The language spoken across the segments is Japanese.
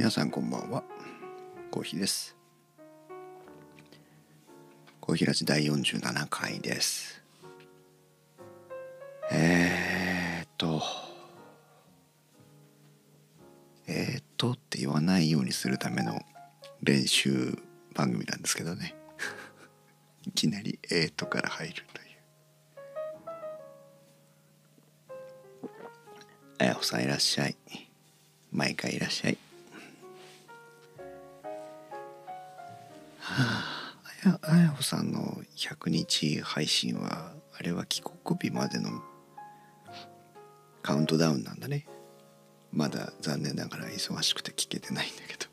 皆さんこんばんは。コーヒーです。コーヒーラジ第47回です。えー、っと。えー、っとって言わないようにするための練習番組なんですけどね。いきなり「えー、っと」から入るという。あやほさんいらっしゃい。毎回いらっしゃい。ああやほさんの100日配信はあれは帰国日までのカウントダウンなんだね。まだ残念ながら忙しくて聞けてないんだけど。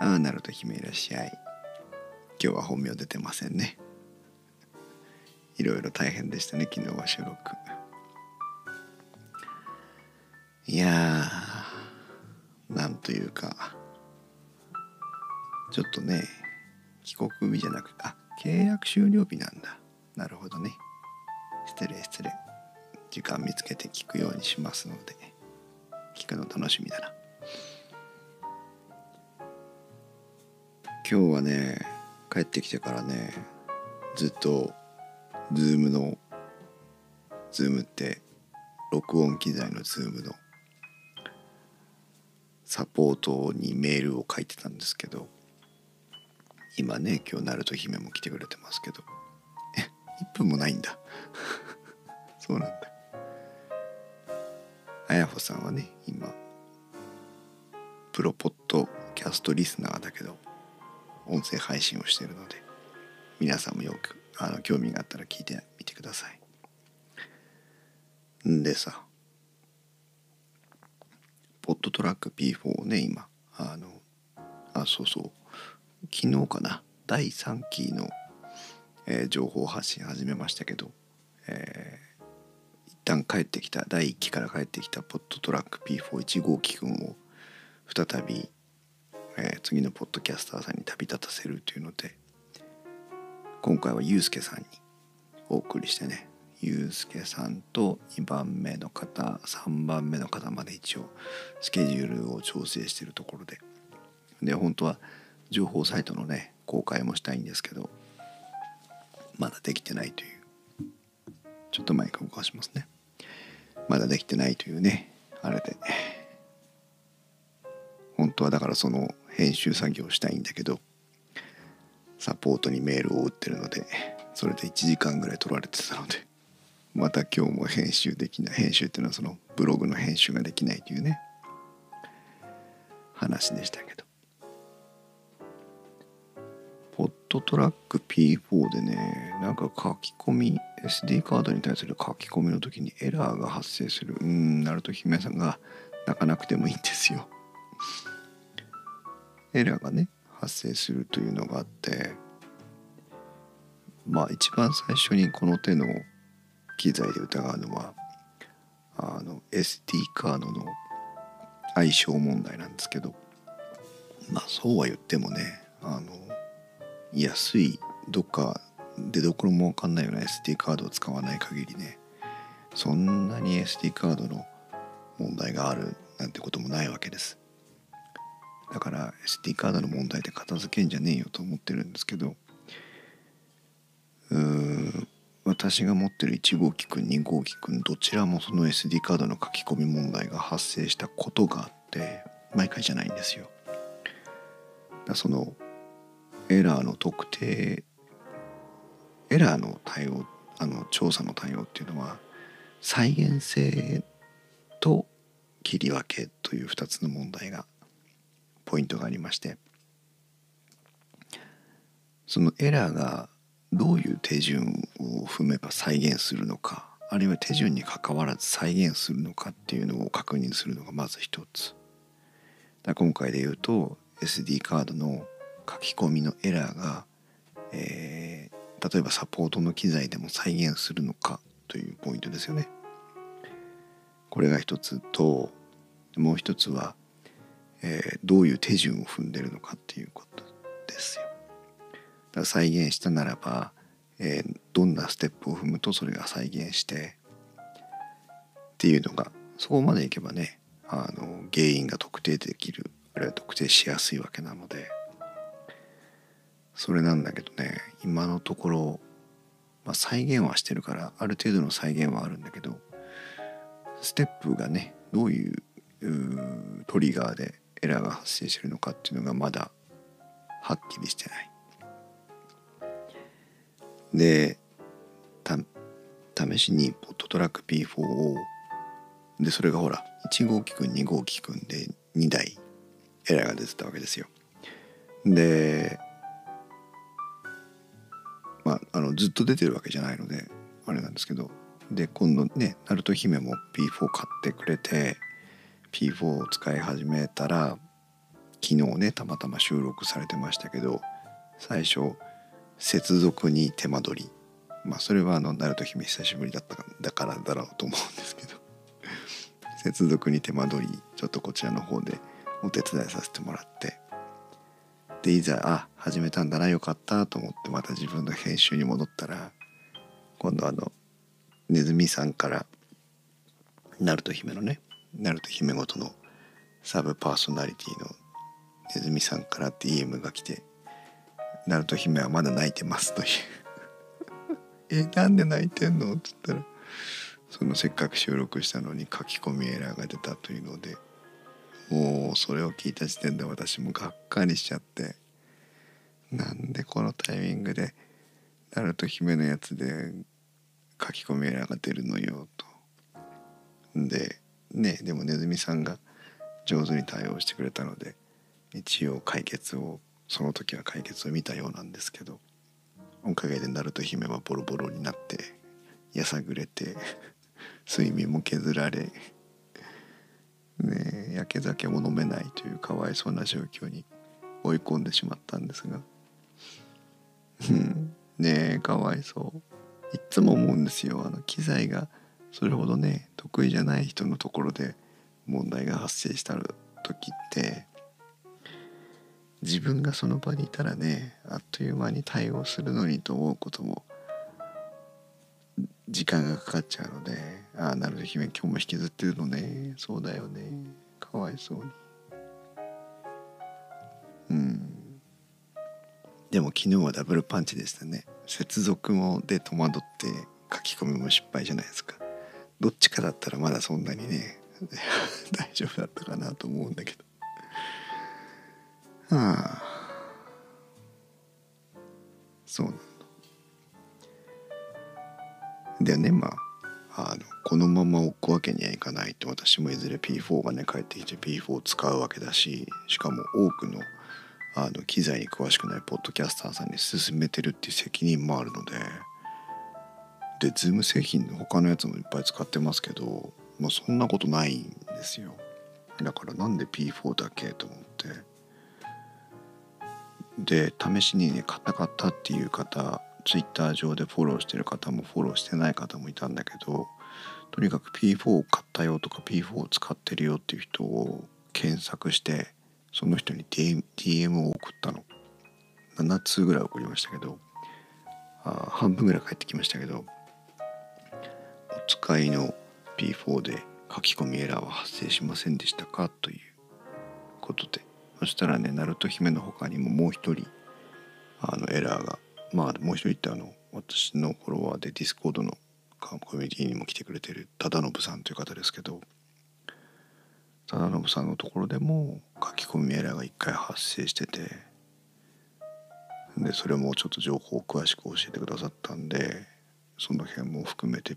ああなると姫いらっしゃい。今日は本名出てませんね。いろいろ大変でしたね昨日は収録。いやーなんというか。ちょっとね帰国日じゃなくあ契約終了日なんだ。なるほどね。失礼失礼。時間見つけて聞くようにしますので聞くの楽しみだな。今日はね帰ってきてからねずっと Zoom の Zoom って録音機材の Zoom のサポートにメールを書いてたんですけど今ね今日鳴門姫も来てくれてますけど。え1分もないんだ。そうなんだ。あやほさんはね今プロポッドキャストリスナーだけど音声配信をしているので皆さんもよくあの興味があったら聞いてみてください。んでさポットトラック P4 をね今あのあそうそう。昨日かな？第3期の、えー、情報発信始めましたけど、えー、一旦帰ってきた第1期から帰ってきたポットトラック P41 号機くんを再び、えー、次のポッドキャスターさんに旅立たせるというので今回はゆうすけさんにお送りしてねゆうすけさんと2番目の方3番目の方まで一応スケジュールを調整しているところでで本当は情報サイトのね公開もしたいんですけどまだできてないという。ちょっとマイク動かしますね。まだできてないというねあれで。本当はだからその編集作業したいんだけどサポートにメールを打ってるのでそれで1時間ぐらい取られてたのでまた今日も編集できない編集っていうのはそのブログの編集ができないというね話でしたけど。ポットトラック P4 でねなんか書き込み SD カードに対する書き込みの時にエラーが発生する。うんなると姫さんが泣かなくてもいいんですよ。エラーがね発生するというのがあってまあ一番最初にこの手の機材で疑うのはあの SD カードの相性問題なんですけどまあそうは言ってもねあの安いどっか出どころも分かんないような SD カードを使わない限りねそんなに SD カードの問題があるなんてこともないわけですだから SD カードの問題で片付けんじゃねえよと思ってるんですけどうー私が持ってる1号機くん2号機くんどちらもその SD カードの書き込み問題が発生したことがあって毎回じゃないんですよ。そのエラーの特定エラーの対応あの調査の対応っていうのは再現性と切り分けという2つの問題がポイントがありましてそのエラーがどういう手順を踏めば再現するのかあるいは手順にかかわらず再現するのかっていうのを確認するのがまず一つ。だ今回で言うと SD カードの書き込みのエラーが、えー、例えばサポートの機材でも再現するのかというポイントですよね。これが一つともう一つは、えー、どういう手順を踏んでるのかっていうことですよ。だ再現したならば、えー、どんなステップを踏むとそれが再現してっていうのがそこまでいけばねあの原因が特定できるあるいは特定しやすいわけなのでそれなんだけどね今のところ、まあ、再現はしてるからある程度の再現はあるんだけどステップがねどういうトリガーでエラーが発生してるのかっていうのがまだはっきりしてない。で試しにポットトラック P4 をでそれがほら1号機くん2号機くんで2台エラーが出てたわけですよ。でのずっと出てるわけじゃないのであれなんですけど。で今度ねナルト姫も P4 買ってくれて P4 を使い始めたら昨日ねたまたま収録されてましたけど最初接続に手間取り。まあそれはあのナルト姫久しぶりだっただからだろうと思うんですけど。接続に手間取りちょっとこちらの方でお手伝いさせてもらって。でいざあ始めたんだなよかったと思ってまた自分の編集に戻ったら今度あのネズミさんからナルト姫のねナルト姫ごとのサブパーソナリティのネズミさんから DM が来て「ナルト姫はまだ泣いてます」という えなんで泣いてんの?」っつったらそのせっかく収録したのに書き込みエラーが出たというのでもうそれを聞いた時点で私もがっかりしちゃってなんでこのタイミングでナルト姫のやつで書き込みエラーが出るのよと。でねでもネズミさんが上手に対応してくれたので一応解決をその時は解決を見たようなんですけどおかげでナルト姫はボロボロになってやさぐれて 睡眠も削られね焼け酒も飲めないというかわいそうな状況に追い込んでしまったんですが。ねえかわいそう。いっつも思うんですよ。あの機材がそれほどね得意じゃない人のところで問題が発生した時って自分がその場にいたらねあっという間に対応するのにと思うことも時間がかかっちゃうのでああなるほど姫今日も引きずってるのね。そうだよね。かわいそうに。うん。でも昨日はダブルパンチでしたね。接続もで戸惑って書き込みも失敗じゃないですか。どっちかだったらまだそんなにね 大丈夫だったかなと思うんだけど。はあそうなでね。まああのこのまま置くわけにはいかないと私もいずれ P4 がね帰ってきて P4 を使うわけだししかも多くのあの機材に詳しくないポッドキャスターさんに勧めてるっていう責任もあるのでで Zoom 製品の他のやつもいっぱい使ってますけどもうそんなことないんですよ。だからなんで P4 だけと思って。で試しにね買った買ったっていう方 Twitter 上でフォローしてる方もフォローしてない方もいたんだけどとにかく P4 を買ったよとか P4 を使ってるよっていう人を検索してその人に DM を送ったの。7通ぐらい送りましたけどあ半分ぐらい返ってきましたけどお使いの P4 で書き込みエラーは発生しませんでしたかということでそしたらねナルト姫の他にももう一人あのエラーがまあもう一人ってあの私のフォロワーでディスコードのコミュニティにも来てくれてる忠信さんという方ですけど忠信さんのところでも書き込みエラーが1回発生しててでそれもちょっと情報を詳しく教えてくださったんでその辺も含めて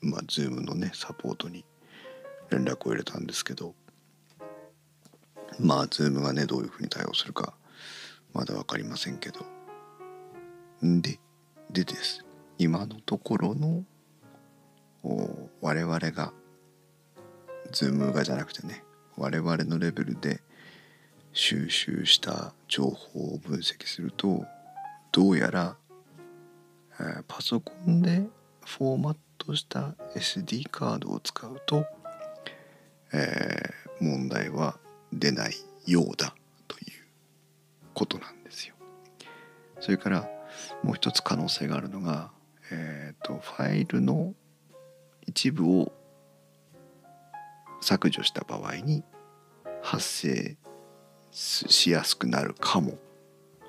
まあ Zoom のねサポートに連絡を入れたんですけどまあ Zoom がねどういうふうに対応するかまだ分かりませんけど。ででです今のところの我々が Zoom がじゃなくてね我々のレベルで収集した情報を分析するとどうやら、えー、パソコンでフォーマットした SD カードを使うと、えー、問題は出ないようだということなんですよ。それからもう一つ可能性があるのが、えーと、ファイルの一部を削除した場合に発生しやすくなるかも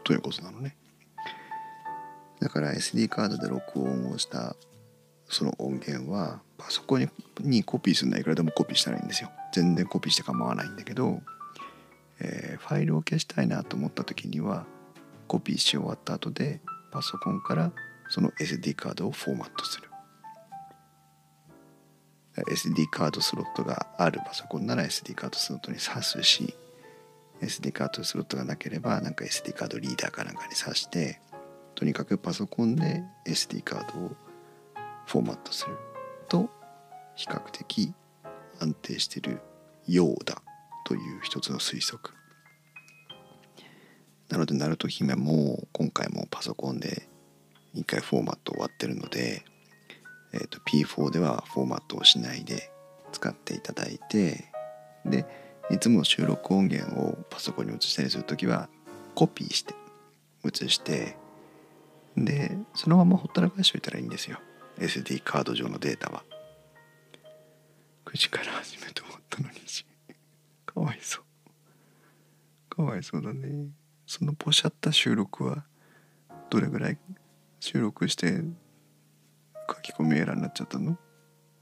ということなのね。だから SD カードで録音をしたその音源はパソコンにコピーするのはいくらでもコピーしたらいいんですよ。全然コピーして構わないんだけど、えー、ファイルを消したいなと思った時にはコピーし終わった後でパソコンからその SD カードをフォーマットする。SD カードスロットがあるパソコンなら SD カードスロットに挿すし SD カードスロットがなければなんか SD カードリーダーかなんかに挿してとにかくパソコンで SD カードをフォーマットする。と比較的安定してるようだという一つの推測。なのでナルト姫も今回もパソコンで1回フォーマット終わってるのでえーと、P4 ではフォーマットをしないで使っていただいてでいつも収録音源をパソコンに移したりする時はコピーして移してでそのままほったらかしておいたらいいんですよ。SD カード上のデータは。9時から始めて思ったのに。かわいそう。かわいそうだね。そのポシャった収録はどれぐらい収録して書き込みエラーになっちゃったの？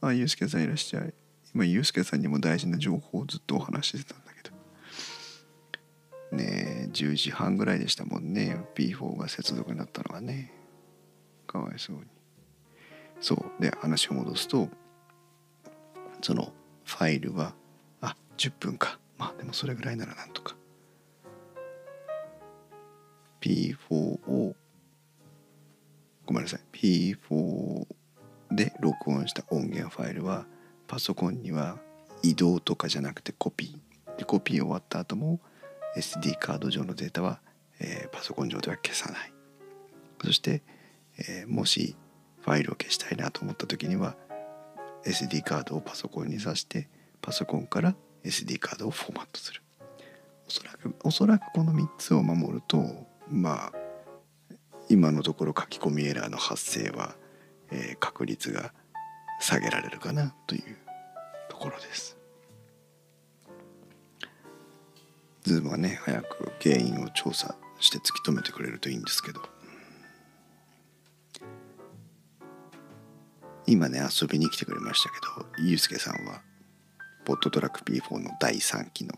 あ、あゆうすけさんいらっしゃい。今、ゆうすけさんにも大事な情報をずっとお話ししてたんだけど。ねえ、10時半ぐらいでしたもんね。P4 が接続になったのはね。かわいそうに。そう。で、話を戻すと、そのファイルは、あ、10分か。まあ、でもそれぐらいならなんとか。P4 をごめんなさい。P4 で録音した音源ファイルはパソコンには移動とかじゃなくてコピー。でコピー終わった後も SD カード上のデータは、えー、パソコン上では消さない。そして、えー、もしファイルを消したいなと思った時には SD カードをパソコンに挿してパソコンから SD カードをフォーマットする。おそらくおそらくこの3つを守るとまあ今のところ書き込みエラーの発生は、えー、確率が下げられるかなというところです。ズームはね早く原因を調査して突き止めてくれるといいんですけど今ね遊びに来てくれましたけどゆうすけさんは PodTrak P4 の第3期の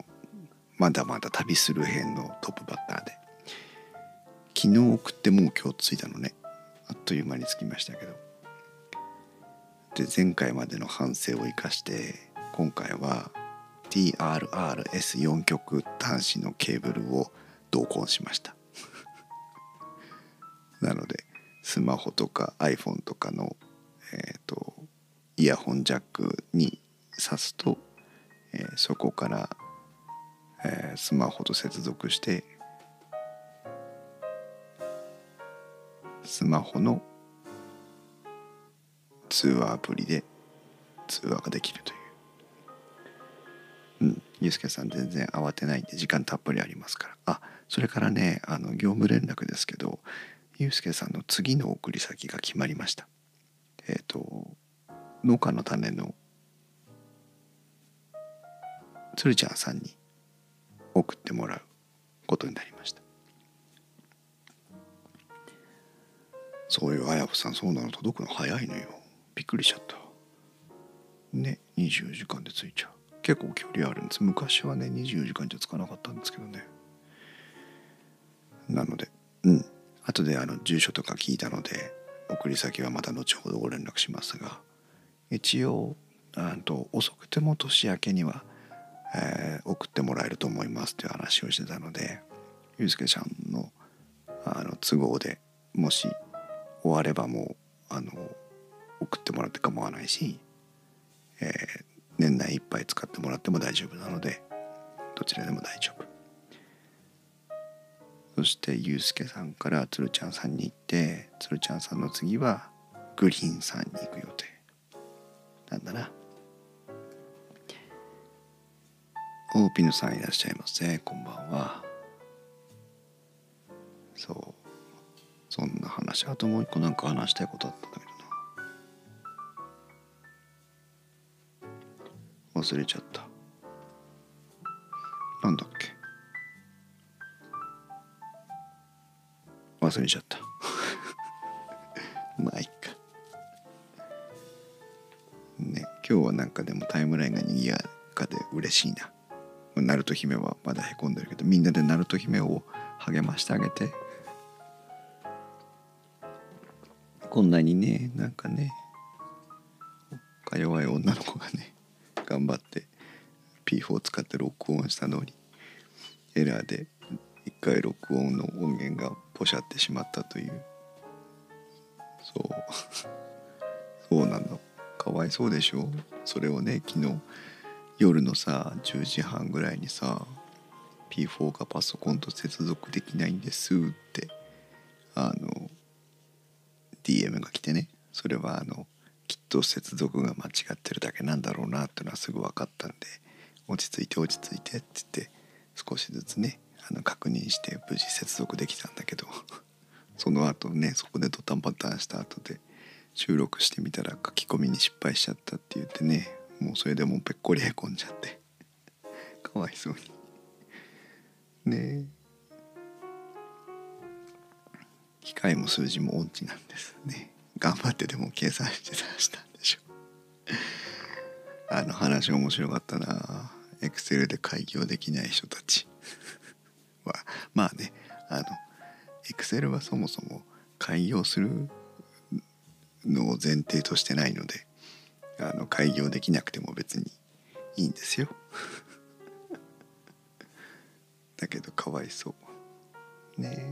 まだまだ旅する編のトップバッターで昨日送ってもう今日着いたのね。あっという間に着きましたけど。で前回までの反省を生かして今回は TRRS4 極端子のケーブルを同梱しました。なのでスマホとか iPhone とかの、えーと、イヤホンジャックに挿すと、えー、そこから、えー、スマホと接続してスマホの通話アプリで通話ができるという。うん、ゆうすけさん全然慌てないんで時間たっぷりありますから。あ、それからね、あの業務連絡ですけど、ゆうすけさんの次の送り先が決まりました。えっ、ー、と、農家の種のつるちゃんさんに送ってもらうことになりました。そういうあやふさんそうなの届くの早いのよ。びっくりしちゃった。ね24時間で着いちゃう。結構距離あるんです。昔はね24時間じゃ着かなかったんですけどね。なのでうん。後であの住所とか聞いたので送り先はまた後ほどご連絡しますが。一応あと遅くても年明けには、えー、送ってもらえると思いますという話をしてたのでゆうすけちゃんのあの都合でもし終わればもうあの送ってもらって構わないし、えー、年内いっぱい使ってもらっても大丈夫なのでどちらでも大丈夫。そしてゆうすけさんからつるちゃんさんに行ってつるちゃんさんの次はグリーンさんに行く予定。なんだな。オーピヌさんいらっしゃいませ。こんばんは。そう。そんな話あともう一個なんか話したいことあったんだけどな。忘れちゃった。なんだっけ？忘れちゃった。まあいいか。ね今日はなんかでもタイムラインがにぎやかで嬉しいな。鳴門姫はまだへこんでるけどみんなで鳴門姫を励ましてあげて。こんなにねなんかねか弱い女の子がね頑張って P4 を使って録音したのにエラーで一回録音の音源がポシャってしまったという。そう。そうなの。かわいそうでしょ？それをね昨日夜のさ10時半ぐらいにさ P4 がパソコンと接続できないんですってあの来てね。それはあのきっと接続が間違ってるだけなんだろうなっていうのはすぐ分かったんで落ち着いて落ち着いてって言って少しずつねあの確認して無事接続できたんだけど その後ねそこでドタンパターンした後で収録してみたら書き込みに失敗しちゃったって言ってねもうそれでもうぺっこりへこんじゃって かわいそうに。ねえ。機械も数字も音痴なんですね。頑張ってでも計算して出したんでしょ。あの話面白かったな。エクセルで開業できない人たち。はまあねあのエクセルはそもそも開業するのを前提としてないのであの開業できなくても別にいいんですよ。だけどかわいそう。ね。え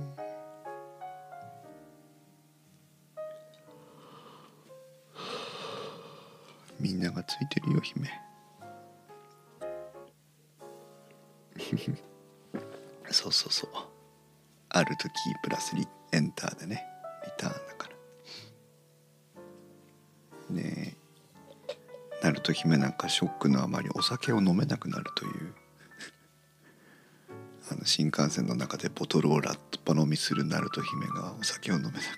かショックのあまりお酒を飲めなくなるという。あの新幹線の中でボトルをラッパ飲みするナルト姫がお酒を飲めなくなる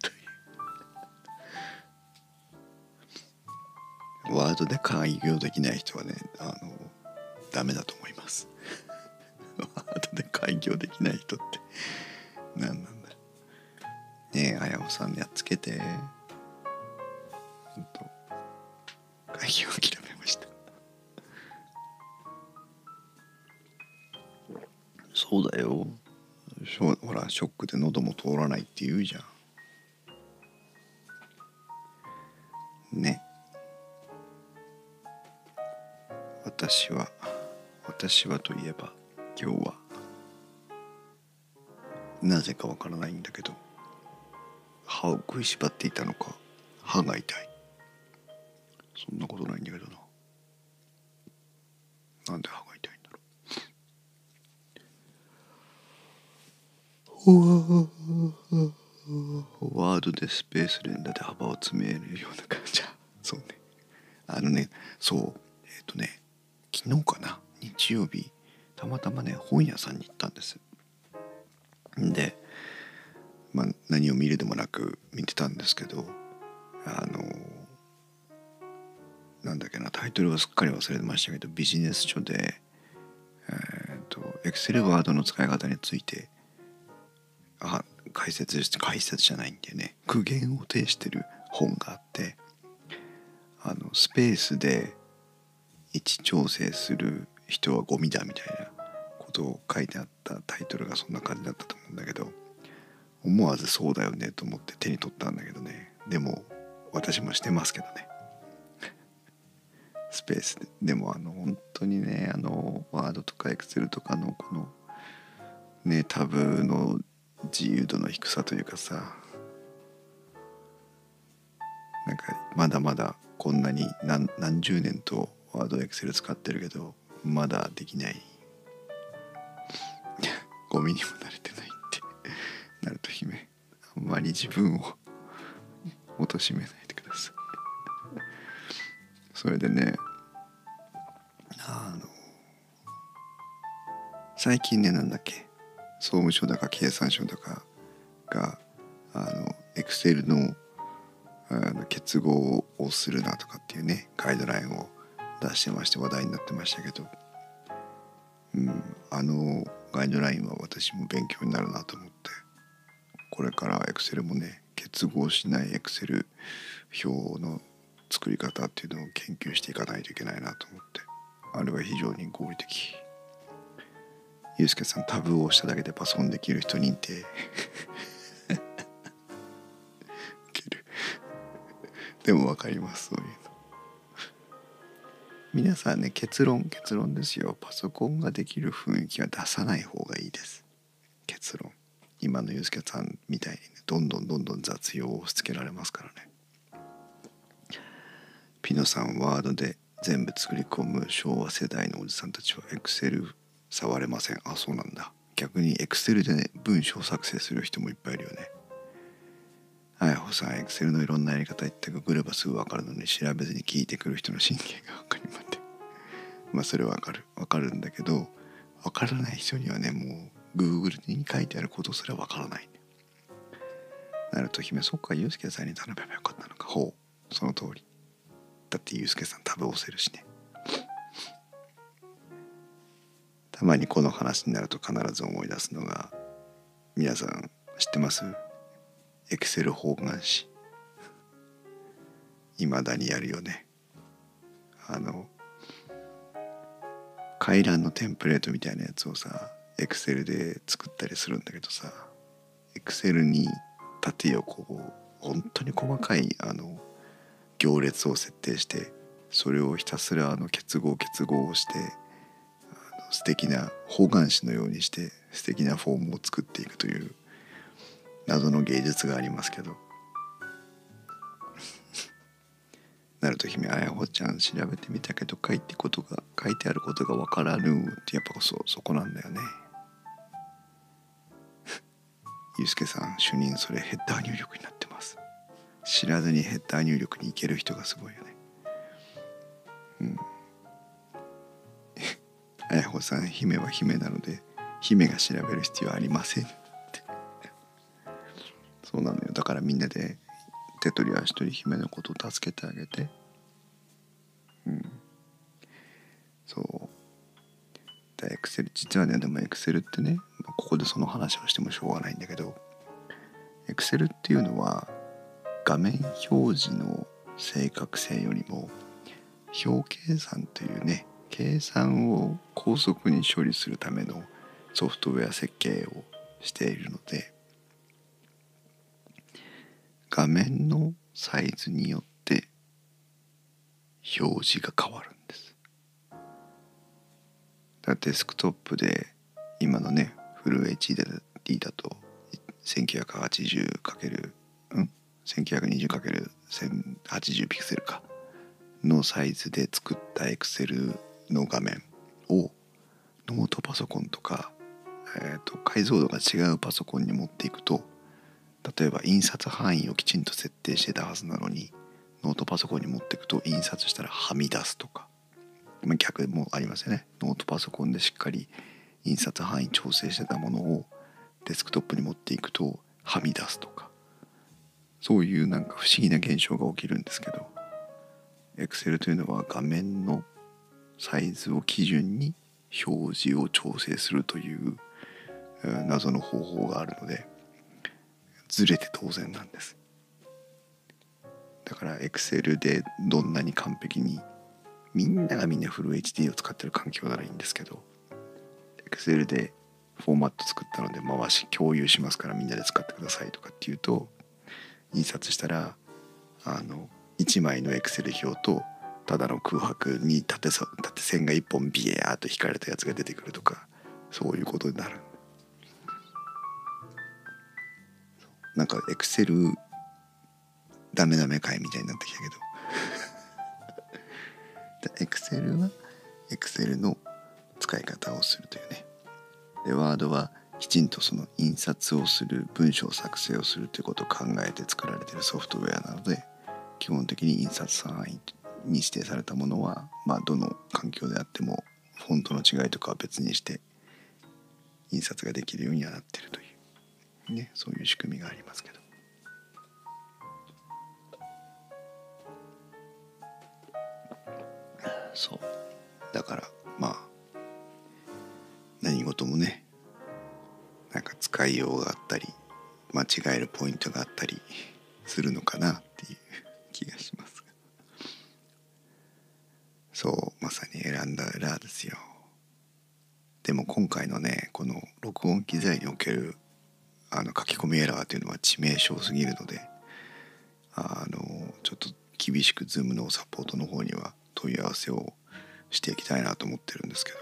という。ワードで開業できない人はねあのダメだと思います。ワードで開業できない人って何なんだ。ねえあやおさんやっつけて。ほんと。開業諦めそうだよ。ほらショックで喉も通らないって言うじゃん。ね。私は私はといえば今日はなぜかわからないんだけど歯を食いしばっていたのか歯が痛い。そんなことないんだけどな。なんで歯が痛いんだろうワードでスペース連打で幅を詰めるような感じそうねあのねそうえっ、ー、とね昨日かな日曜日たまたまね本屋さんに行ったんですで、まあ、何を見るでもなく見てたんですけどあのなんだっけなタイトルはすっかり忘れてましたけどビジネス書でえっ、ー、とエクセルワードの使い方についてあ解説して解説じゃないんでね。苦言を呈してる本があってあのスペースで位置調整する人はゴミだみたいなことを書いてあったタイトルがそんな感じだったと思うんだけど思わずそうだよねと思って手に取ったんだけどね。でも私もしてますけどね。スペースで。でもあの本当にねあのワードとかエクセルとかのこのねタブの自由度の低さというかさなんかまだまだこんなに何何十年とワードエクセル使ってるけどまだできない。ゴミにも慣れてないって。なると姫あんまり自分を 貶めないでください。それでねあの最近ねなんだっけ。総務省だか経産省だかがあのエクセルのあの結合をするなとかっていうねガイドラインを出してまして話題になってましたけど、うん、あのガイドラインは私も勉強になるなと思ってこれから Excel もね結合しない Excel 表の作り方っていうのを研究していかないといけないなと思ってあれは非常に合理的。ゆうすけさんタブーを押しただけでパソコンできる人認定。でも分かりますそういうの。皆さんね結論結論ですよ。パソコンができる雰囲気は出さない方がいいです。結論。今のユースケさんみたいにねどんどんどんどん雑用を押し付けられますからね。ピノさんワードで全部作り込む昭和世代のおじさんたちはエクセル触れません。あそうなんだ。逆にエクセルでね文章作成する人もいっぱいいるよね。あやほさん、エクセルのいろんなやり方言ってググればすぐ分かるのに調べずに聞いてくる人の神経が分かりまって まあそれは分かる。分かるんだけど分からない人にはねもう Google に書いてあることすら分からない、ね、なると姫そっかユうスケさんに頼めばよかったのか。ほう。その通り。だってユうスケさん食べ押せるしね。たまにこの話になると必ず思い出すのが皆さん知ってます？エクセル方眼紙。いまだにやるよね。あの回覧のテンプレートみたいなやつをさエクセルで作ったりするんだけどさエクセルに縦横を本当に細かいあの行列を設定してそれをひたすらあの結合結合をして素敵な方眼紙のようにして素敵なフォームを作っていくという謎の芸術がありますけど。なると姫あやほちゃん調べてみたけど書いてことが書いてあることがわからぬってやっぱそそこなんだよね。ゆうすけさん主任それヘッダー入力になってます。知らずにヘッダー入力に行ける人がすごいよね。うん。あやほさん姫は姫なので姫が調べる必要はありませんって。そうなのよ。だからみんなで手取り足取り姫のことを助けてあげて。うん。そう。でエクセル実はねでもエクセルってねここでその話をしてもしょうがないんだけどエクセルっていうのは画面表示の正確性よりも表計算というね計算を高速に処理するためのソフトウェア設計をしているので画面のサイズによって表示が変わるんです。だデスクトップで今のねフル HD だと 1980× うん？1920×1080 ピクセルかのサイズで作ったエクセルの画面をノートパソコンとか、えーと解像度が違うパソコンに持っていくと例えば印刷範囲をきちんと設定してたはずなのにノートパソコンに持っていくと印刷したらはみ出すとか、まあ、逆もありますよね。ノートパソコンでしっかり印刷範囲調整してたものをデスクトップに持っていくとはみ出すとか。そういうなんか不思議な現象が起きるんですけど Excel というのは画面のサイズを基準に表示を調整するという謎の方法があるのでずれて当然なんです。だから Excel でどんなに完璧にみんながみんなフル HD を使ってる環境ならいいんですけど Excel でフォーマット作ったので回し共有しますからみんなで使ってくださいとかっていうと印刷したらあの1枚の Excel 表とただの空白に縦縦線が1本ビヤーっと引かれたやつが出てくるとかそういうことになる。なんかエクセルダメダメ会みたいになってきたけど。エクセルはエクセルの使い方をするというね。でワードはきちんとその印刷をする文章作成をするということを考えて作られているソフトウェアなので基本的に印刷範囲に指定されたものは、まあ、どの環境であってもフォントの違いとかは別にして印刷ができるようにはなっているというねそういう仕組みがありますけど。そうだからまあ何事もねなんか使いようがあったり間違えるポイントがあったりするのかなっていう気がしますそうまさに選んだエラーですよ。でも今回のねこの録音機材におけるあの書き込みエラーというのは致命傷すぎるのであのちょっと厳しく Zoom のサポートの方には問い合わせをしていきたいなと思ってるんですけど。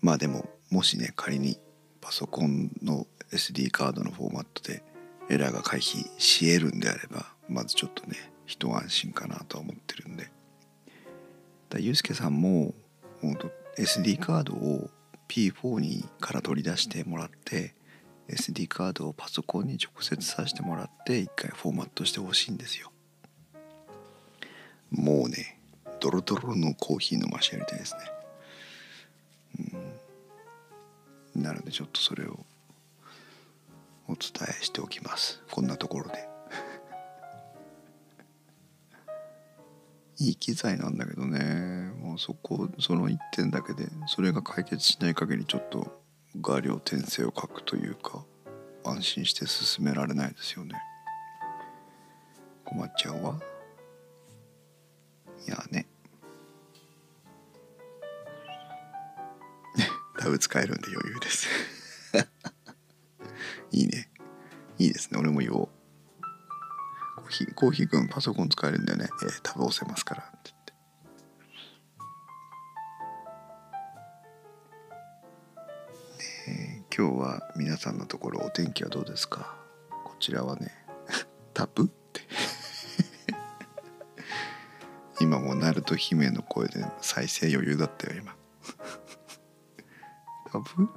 まあでももしね仮にパソコンの SD カードのフォーマットでエラーが回避し得るんであればまずちょっとね一安心かなとは思ってるんで。だゆうすけさんも SD カードを P4 にから取り出してもらって SD カードをパソコンに直接挿してもらって一回フォーマットしてほしいんですよ。もうねドロドロのコーヒー飲ましてやりたいですね。うん。なのでちょっとそれをお伝えしておきます。こんなところで。いい機材なんだけどね。もうそこその1点だけでそれが解決しない限りちょっと画量転生を書くというか安心して進められないですよね。困っちゃうわ。いやね。タブ使えるんで余裕です。いいね。いいですね。俺も言おう。ーヒーコーヒーくんパソコン使えるんだよね、えー、タブ押せますから。って言って。ね今日は皆さんのところお天気はどうですか？こちらはね タブ？って。今もナルト姫の声で再生余裕だったよ今。タブ？って。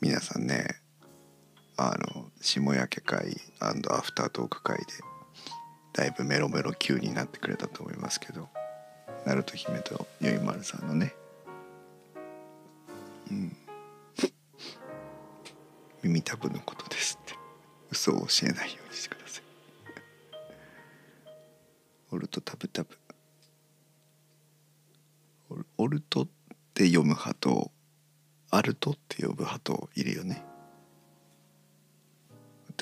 皆さんねあの下焼け会アフタートーク会でだいぶメロメロ級になってくれたと思いますけどナルト姫とよいまるさんのね。うん。耳たぶのことですって。嘘を教えないようにしてください。オルトタブタブ。オルトって読む派とアルトって呼ぶ派といるよね。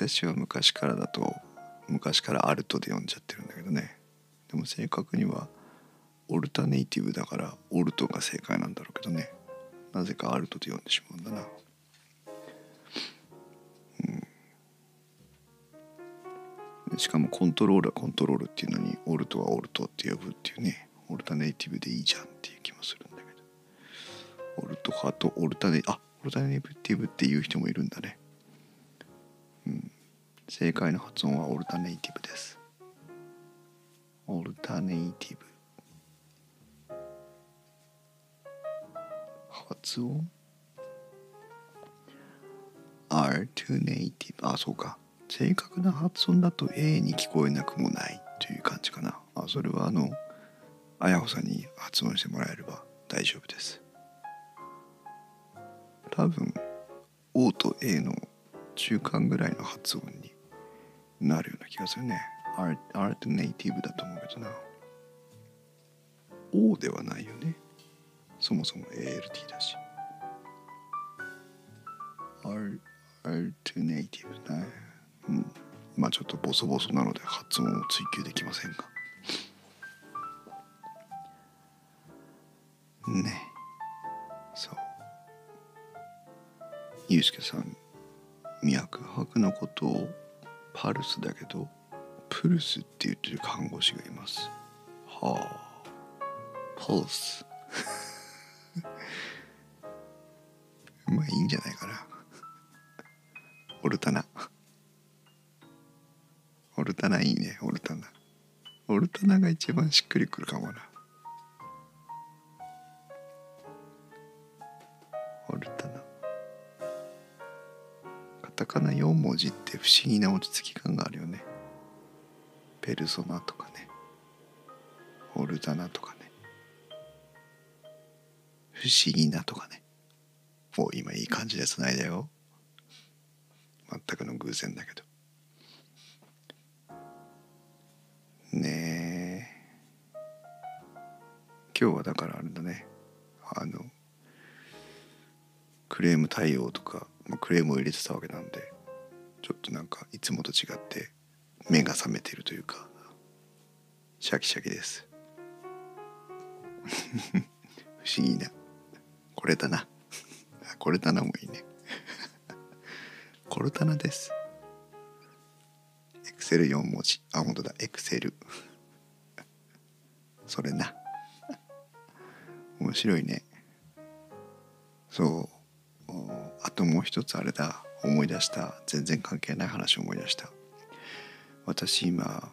私は昔からだと昔からアルトで読んじゃってるんだけどね。でも正確にはオルタネイティブだからオルトが正解なんだろうけどね。なぜかアルトで読んでしまうんだな。うん。しかもコントロールはコントロールっていうのにオルトはオルトって呼ぶっていうね。オルタネイティブでいいじゃんっていう気もするんだけど。オルト派とオルタネあオルタネイティブっていう人もいるんだね。正解の発音はオルタネイティブです。オルタネイティブ。発音？アルトネイティブ。あそうか。正確な発音だと A に聞こえなくもないという感じかな。あそれはあのあやほさんに発音してもらえれば大丈夫です。多分 O と A の中間ぐらいの発音になるような気がするね。アルトネイティブだと思うけどな。O ではないよね。そもそも ALT だし。アルアルトネイティブねうん。まあちょっとボソボソなので発音を追求できませんが。ね。そう。ゆうすけさん脈拍のことをパルスだけどプルスって言ってる看護師がいます。はあ。パルスまあいいんじゃないかな。オルタナ。オルタナいいねオルタナ。オルタナが一番しっくりくるかもな。カナ4文字って不思議な落ち着き感があるよね。ペルソナとかね。オルタナとかね。不思議なとかね。もう今いい感じでつないだよ。全くの偶然だけど。ねえ。今日はだからあれだね。あのクレーム対応とか、クレームを入れてたわけなんでちょっとなんかいつもと違って目が覚めてるというかシャキシャキです。不思議な。これだな。これだなもいいね。コルタナです。エクセル4文字。あ本当だ。エクセル。それな。面白いね。そう。あともう一つあれだ。思い出した。全然関係ない話を思い出した。私今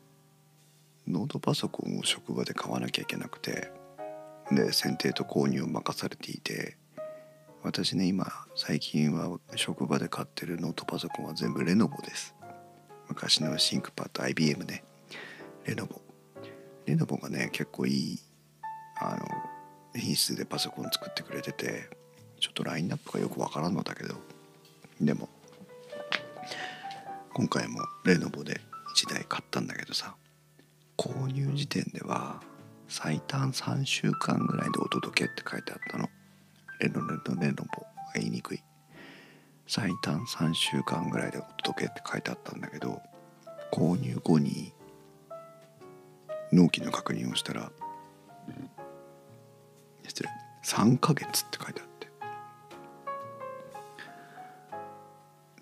ノートパソコンを職場で買わなきゃいけなくて。で選定と購入を任されていて。私ね今最近は職場で買ってるノートパソコンは全部レノボです。昔のシンクパッド IBM ね。レノボ。レノボがね結構いいあの品質でパソコン作ってくれてて。ちょっとラインナップがよくわからんのだけど。でも今回もレノボで1台買ったんだけどさ。購入時点では最短3週間ぐらいでお届けって書いてあったの。レノレノレノボ。言いにくい。最短3週間ぐらいでお届けって書いてあったんだけど購入後に納期の確認をしたら失礼。3ヶ月って書いてあっ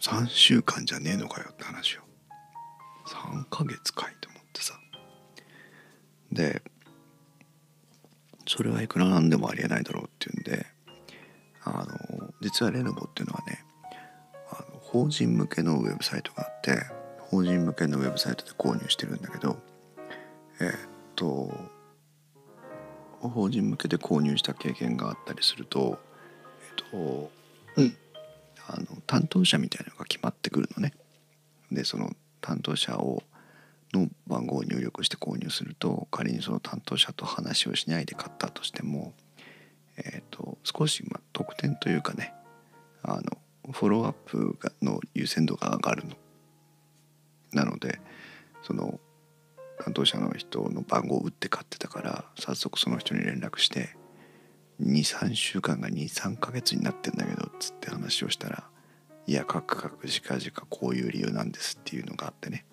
3週間じゃねえのかよって話よ。3ヶ月かいと思ってさ。でそれはいくらなんでもありえないだろうっていうんであの実はレノボっていうのはねあの法人向けのウェブサイトがあって法人向けのウェブサイトで購入してるんだけどえ、っと法人向けで購入した経験があったりするとえっと、あの担当者みたいなのが決まってくるのね。でその担当者をの番号を入力して購入すると仮にその担当者と話をしないで買ったとしても、えーと、少しま得点というかねあのフォローアップがの優先度が上がるの。なのでその担当者の人の番号を打って買ってたから早速その人に連絡して23週間が23ヶ月になってんだけどっつって話をしたらいやカクカクしかじかこういう理由なんですっていうのがあってね。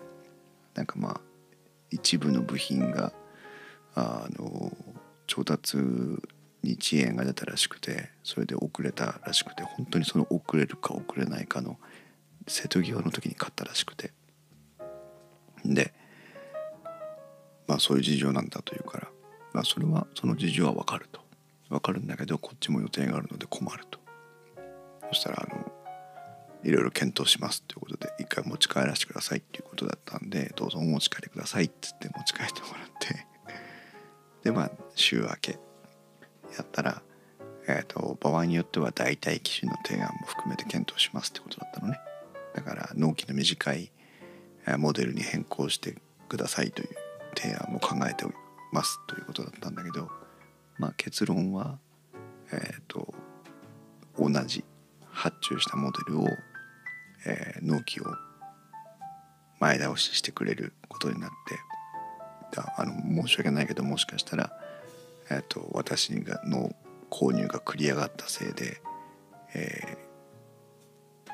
なんかまあ一部の部品があの調達に遅延が出たらしくてそれで遅れたらしくて本当にその遅れるか遅れないかの瀬戸際の時に買ったらしくて。でまあそういう事情なんだというから、まあ、それはその事情は分かると。分かるんだけどこっちも予定があるので困ると。そしたらあのいろいろ検討しますということで一回持ち帰らせてくださいっていうことだったんでどうぞお持ち帰りくださいっつって持ち帰ってもらって。でまあ週明けやったら、えーと、場合によっては代替機種の提案も含めて検討しますってことだったのね。だから納期の短いモデルに変更してくださいという提案も考えておりますということだったんだけどまあ結論はえ、ー、と同じ発注したモデルをえー、納期を前倒ししてくれることになってあの申し訳ないけどもしかしたら、えーと、私がの購入が繰り上がったせいで、えー、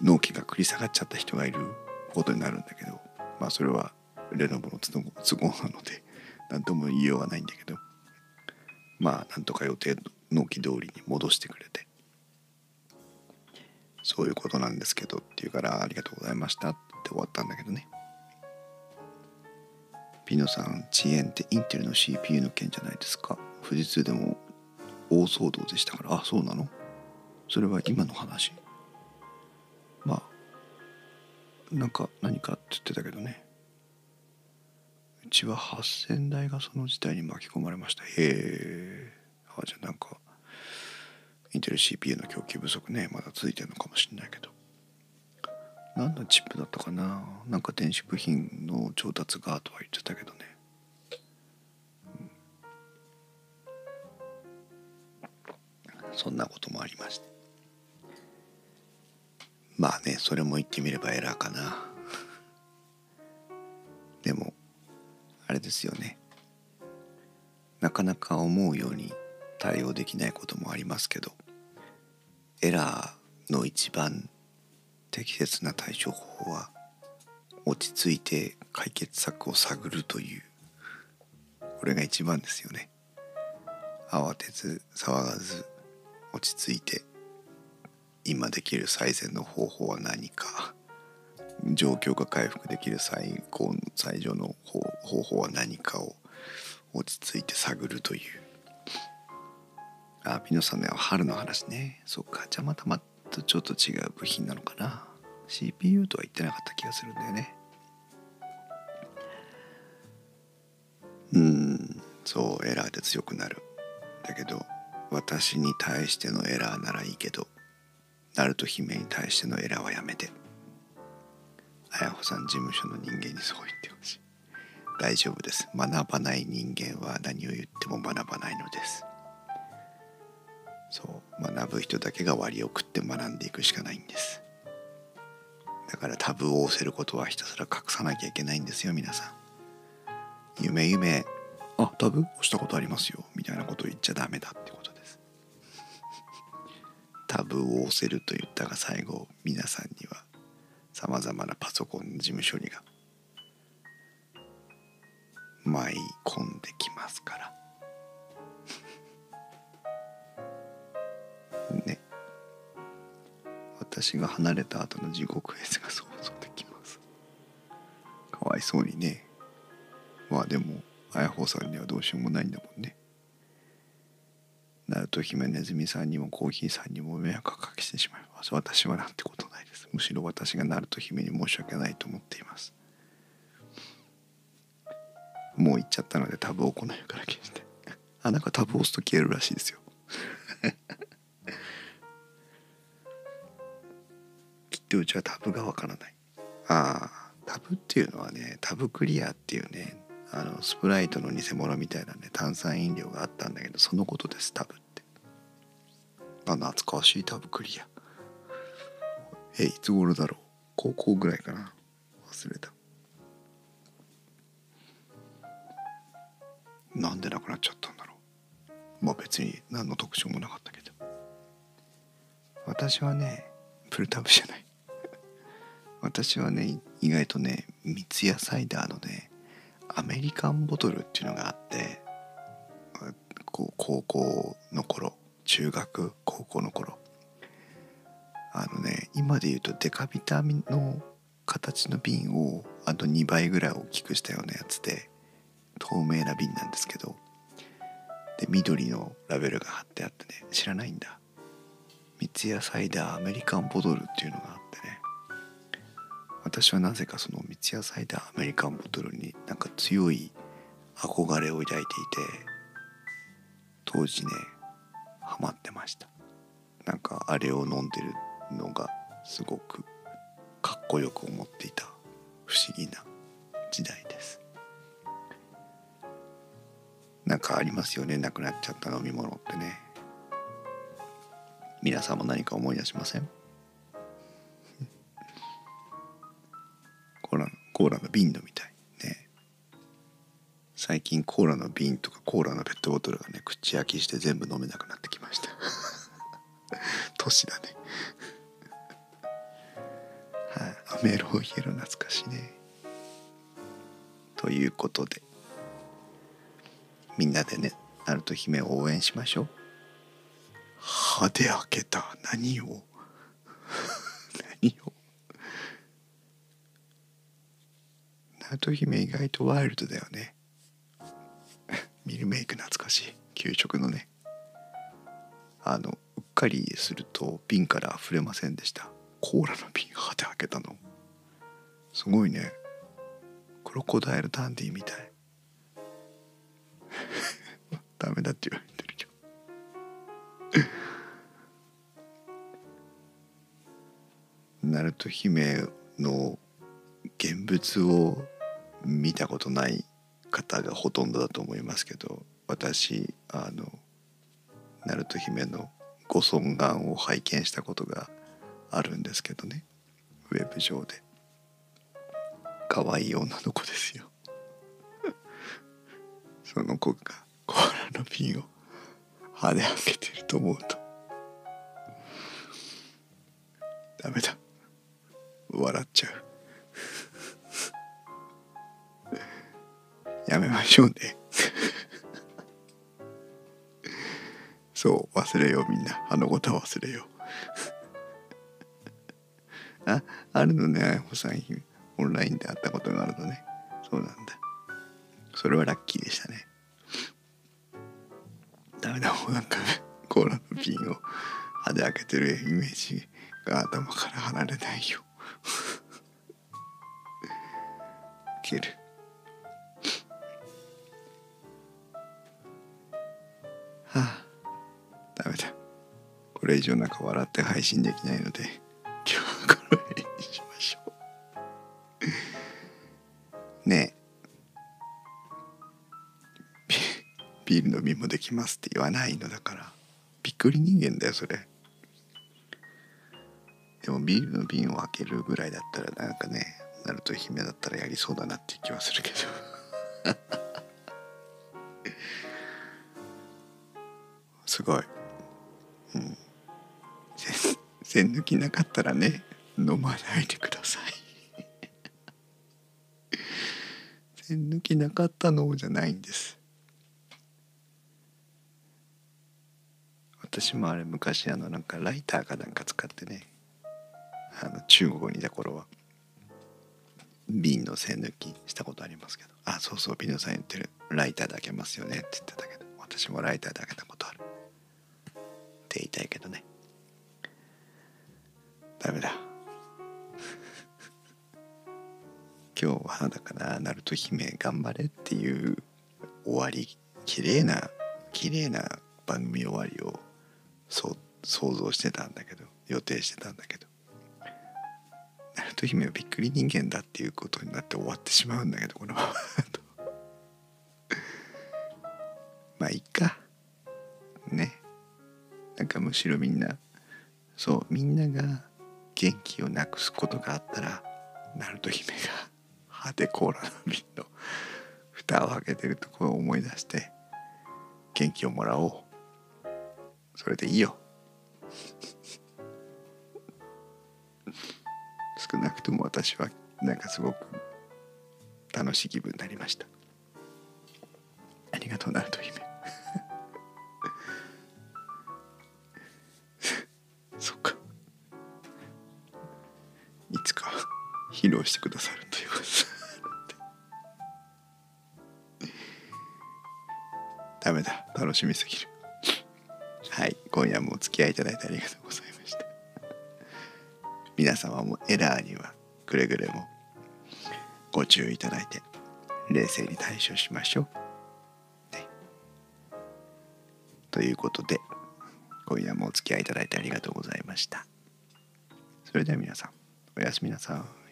納期が繰り下がっちゃった人がいることになるんだけどまあそれはレノボの都合なので何とも言いようがないんだけどまあなんとか予定納期通りに戻してくれて。そういうことなんですけどって言うからありがとうございましたって終わったんだけどね。ピノさん遅延ってインテルの CPU の件じゃないですか。富士通でも大騒動でしたからあそうなの？それは今の話。まあなんか何かって言ってたけどね。うちは8,000台がその事態に巻き込まれました。へえあじゃあなんかインテル CPU の供給不足ねまだ続いてるのかもしれないけど。何のチップだったかな？なんか電子部品の調達がとは言ってたけどね、うん、そんなこともありまして。まあねそれも言ってみればエラーかな。でもあれですよね。なかなか思うように対応できないこともありますけどエラーの一番適切な対処法は落ち着いて解決策を探るというこれが一番ですよね。慌てず騒がず落ち着いて今できる最善の方法は何か。状況が回復できる最高最上の方法は何かを落ち着いて探るという。あピノさんの春の話ね。そっかじゃあまたまたちょっと違う部品なのかな。CPU とは言ってなかった気がするんだよね。うんそうエラーで強くなる。だけど私に対してのエラーならいいけどナルト姫に対してのエラーはやめて。綾穂さん事務所の人間にそう言ってほしい。大丈夫です。学ばない人間は何を言っても学ばないのです。そう。学ぶ人だけが割を食って学んでいくしかないんです。だからタブーを押せることはひたすら隠さなきゃいけないんですよ皆さん。夢夢。あタブ？ー押したことありますよ。みたいなことを言っちゃダメだってことです。タブーを押せると言ったが最後皆さんにはさまざまなパソコン事務処理が舞い込んできますから。ね。私が離れた後の地獄絵図が想像できます。かわいそうにね。まあでも綾穂さんにはどうしようもないんだもんね。ナルト姫ネズミさんにもコーヒーさんにも迷惑をかけてしまいます。私はなんてことないです。むしろ私がナルト姫に申し訳ないと思っています。もう行っちゃったのでタブをこの世から消して。あなんかタブを押すと消えるらしいですよ。きっとうちはタブがわからない。ああタブっていうのはねタブクリアっていうねあのスプライトの偽物みたいなね炭酸飲料があったんだけどそのことですタブって。あ懐かしいタブクリア。えいつ頃だろう？高校ぐらいかな？忘れた。なんでなくなっちゃったんだろう？まあ別に何の特徴もなかったけど。私はねプルタブじゃない。私はね意外とね三ツ矢サイダーのねアメリカンボトルっていうのがあってこう高校の頃中学高校の頃。あのね今で言うとデカビタの形の瓶をあと2倍ぐらい大きくしたようなやつで透明な瓶なんですけどで緑のラベルが貼ってあってね知らないんだ。三ツ矢サイダーアメリカンボトルっていうのがあってね。私はなぜかその三ツ矢サイダーアメリカンボトルになんか強い憧れを抱いていて当時ねハマってました。なんかあれを飲んでるのがすごくかっこよく思っていた不思議な時代です。なんかありますよねなくなっちゃった飲み物ってね。皆さんも何か思い出しません？瓶のみたいね。最近コーラの瓶とかコーラのペットボトルがね口焼きして全部飲めなくなってきました。年だね。はい、アメロイエロ懐かしいね。ということでみんなでねナルト姫を応援しましょう。歯で開けた。何を？何をナルト姫意外とワイルドだよね。ミルメイク懐かしい。給食のね。あのうっかりすると瓶から溢れませんでした。コーラの瓶歯で開けたの。すごいね。クロコダイルダンディみたい。ダメだって言われてるけどナルト姫の現物を見たことない方がほとんどだと思いますけど私あのナルト姫のご尊顔を拝見したことがあるんですけどね。ウェブ上で。可愛い女の子ですよ。その子がコーラの瓶を歯で開けてると思うと。ダメだ。笑っちゃう。やめましょうね。そう忘れようみんな。あのことは忘れよう。ああるのねおさん。オンラインで会ったことがあるのね。そうなんだ。それはラッキーでしたね。ダメだもうなんか コーラの瓶を歯で開けてるイメージが頭から離れないよ。ける。あダメだ。これ以上なんか笑って配信できないので今日はこの辺にしましょう。ねえ。ビール飲みもできますって言わないのだから。びっくり人間だよそれ。でもビールの瓶を開けるぐらいだったらなんかねナルト姫だったらやりそうだなって気はするけど。すごい。うん。栓抜 きなかったらね飲まないでください。栓抜きなかったのじゃないんです。私もあれ昔あのなんかライターかなんか使ってねあの中国にいた頃は瓶の栓抜きしたことありますけど。あそうそうビノさん言ってる。ライターで開けますよねって言ってたけど私もライターで開けたことある。って言いたいけどね。ダメだ。今日はだからナルト姫頑張れっていう終わり綺麗な綺麗な番組終わりをそ想像してたんだけど予定してたんだけど。ナルト姫はびっくり人間だっていうことになって終わってしまうんだけどこのままと。まあいいか。ね。なんかむしろみんなそうみんなが元気をなくすことがあったらナルト姫が歯でコーラの瓶の蓋を開けてるところを思い出して元気をもらおう。それでいいよ。少なくとも私はなんかすごく楽しい気分になりました。ありがとうナルト姫。披露してくださるということ ダメだ。楽しみすぎる。はい。今夜もお付き合いいただいてありがとうございました。皆様もエラーにはくれぐれもご注意いただいて冷静に対処しましょう、ね、ということで今夜もお付き合いいただいてありがとうございました。それでは皆さんおやすみなさい。